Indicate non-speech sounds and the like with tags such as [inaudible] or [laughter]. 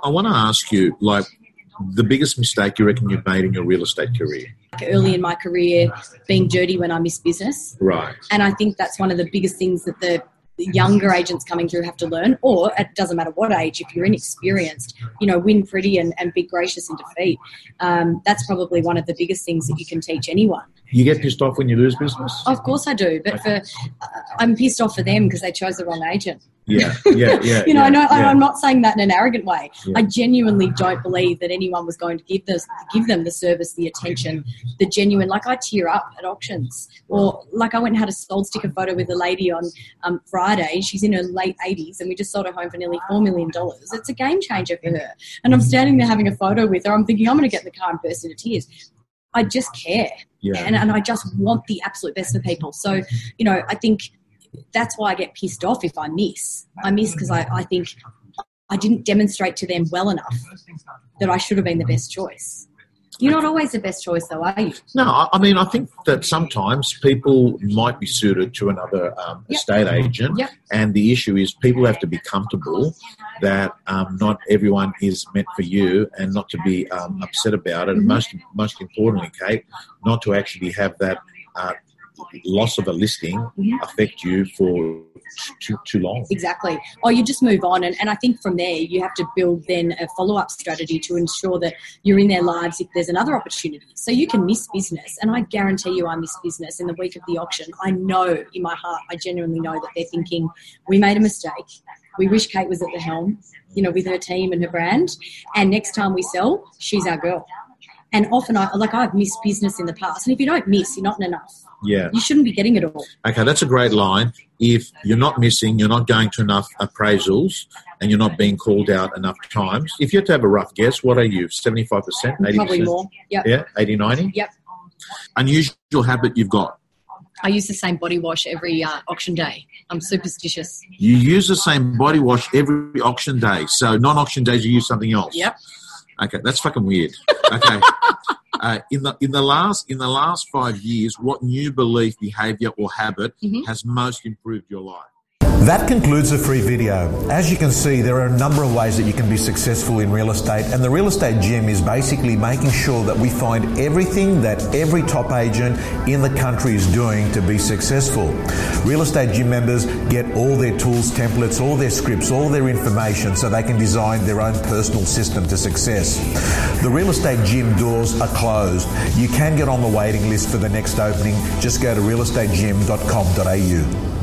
I want to ask you, like, the biggest mistake you reckon you've made in your real estate career? Early in my career, being dirty when I miss business. Right. And I think that's one of the biggest things that the younger agents coming through have to learn, or it doesn't matter what age, if you're inexperienced, you know, win pretty and, and be gracious in defeat. Um, that's probably one of the biggest things that you can teach anyone. You get pissed off when you lose business? Of course I do, but for uh, I'm pissed off for them because they chose the wrong agent. Yeah, yeah, [laughs] yeah. you know, yeah, I know yeah. I'm not saying that in an arrogant way. Yeah. I genuinely don't believe that anyone was going to give this, give them the service, the attention, the genuine. Like I tear up at auctions, or like I went and had a sold sticker photo with a lady on um, Friday. She's in her late 80s, and we just sold her home for nearly four million dollars. It's a game changer for her. And I'm standing there having a photo with her. I'm thinking I'm going to get in the car and burst into tears. I just care, Yeah. and, and I just want the absolute best for people. So, you know, I think that's why I get pissed off if I miss. I miss because I, I think I didn't demonstrate to them well enough that I should have been the best choice. You're not always the best choice, though, are you? No, I mean, I think that sometimes people might be suited to another um, Yep. estate agent, Yep. and the issue is people have to be comfortable that um, not everyone is meant for you, and not to be um, upset about it. And Mhm. most, most importantly, Kate, not to actually have that uh, loss of a listing Mhm. affect you for too, too long. Exactly. Or you just move on. And, and I think from there, you have to build then a follow up strategy to ensure that you're in their lives if there's another opportunity. So you can miss business. And I guarantee you, I miss business in the week of the auction. I know in my heart, I genuinely know that they're thinking, we made a mistake. We wish Kate was at the helm, you know, with her team and her brand. And next time we sell, she's our girl. And often, I like I've missed business in the past. And if you don't miss, you're not in enough. Yeah. You shouldn't be getting it all. Okay, that's a great line. If you're not missing, you're not going to enough appraisals, and you're not being called out enough times, if you had to have a rough guess, what are you? 75%, 80%? Probably more. Yep. Yeah, 80, 90? Yep. Unusual habit you've got. I use the same body wash every uh, auction day. I'm superstitious. You use the same body wash every auction day. So non auction days, you use something else. Yep. Okay, that's fucking weird. [laughs] Okay. uh, in the in the last in the last five years, what new belief, behaviour, or habit Mhm. has most improved your life? That concludes the free video. As you can see, there are a number of ways that you can be successful in real estate, and the Real Estate Gym is basically making sure that we find everything that every top agent in the country is doing to be successful. Real Estate Gym members get all their tools, templates, all their scripts, all their information so they can design their own personal system to success. The Real Estate Gym doors are closed. You can get on the waiting list for the next opening. Just go to realestategym.com.au.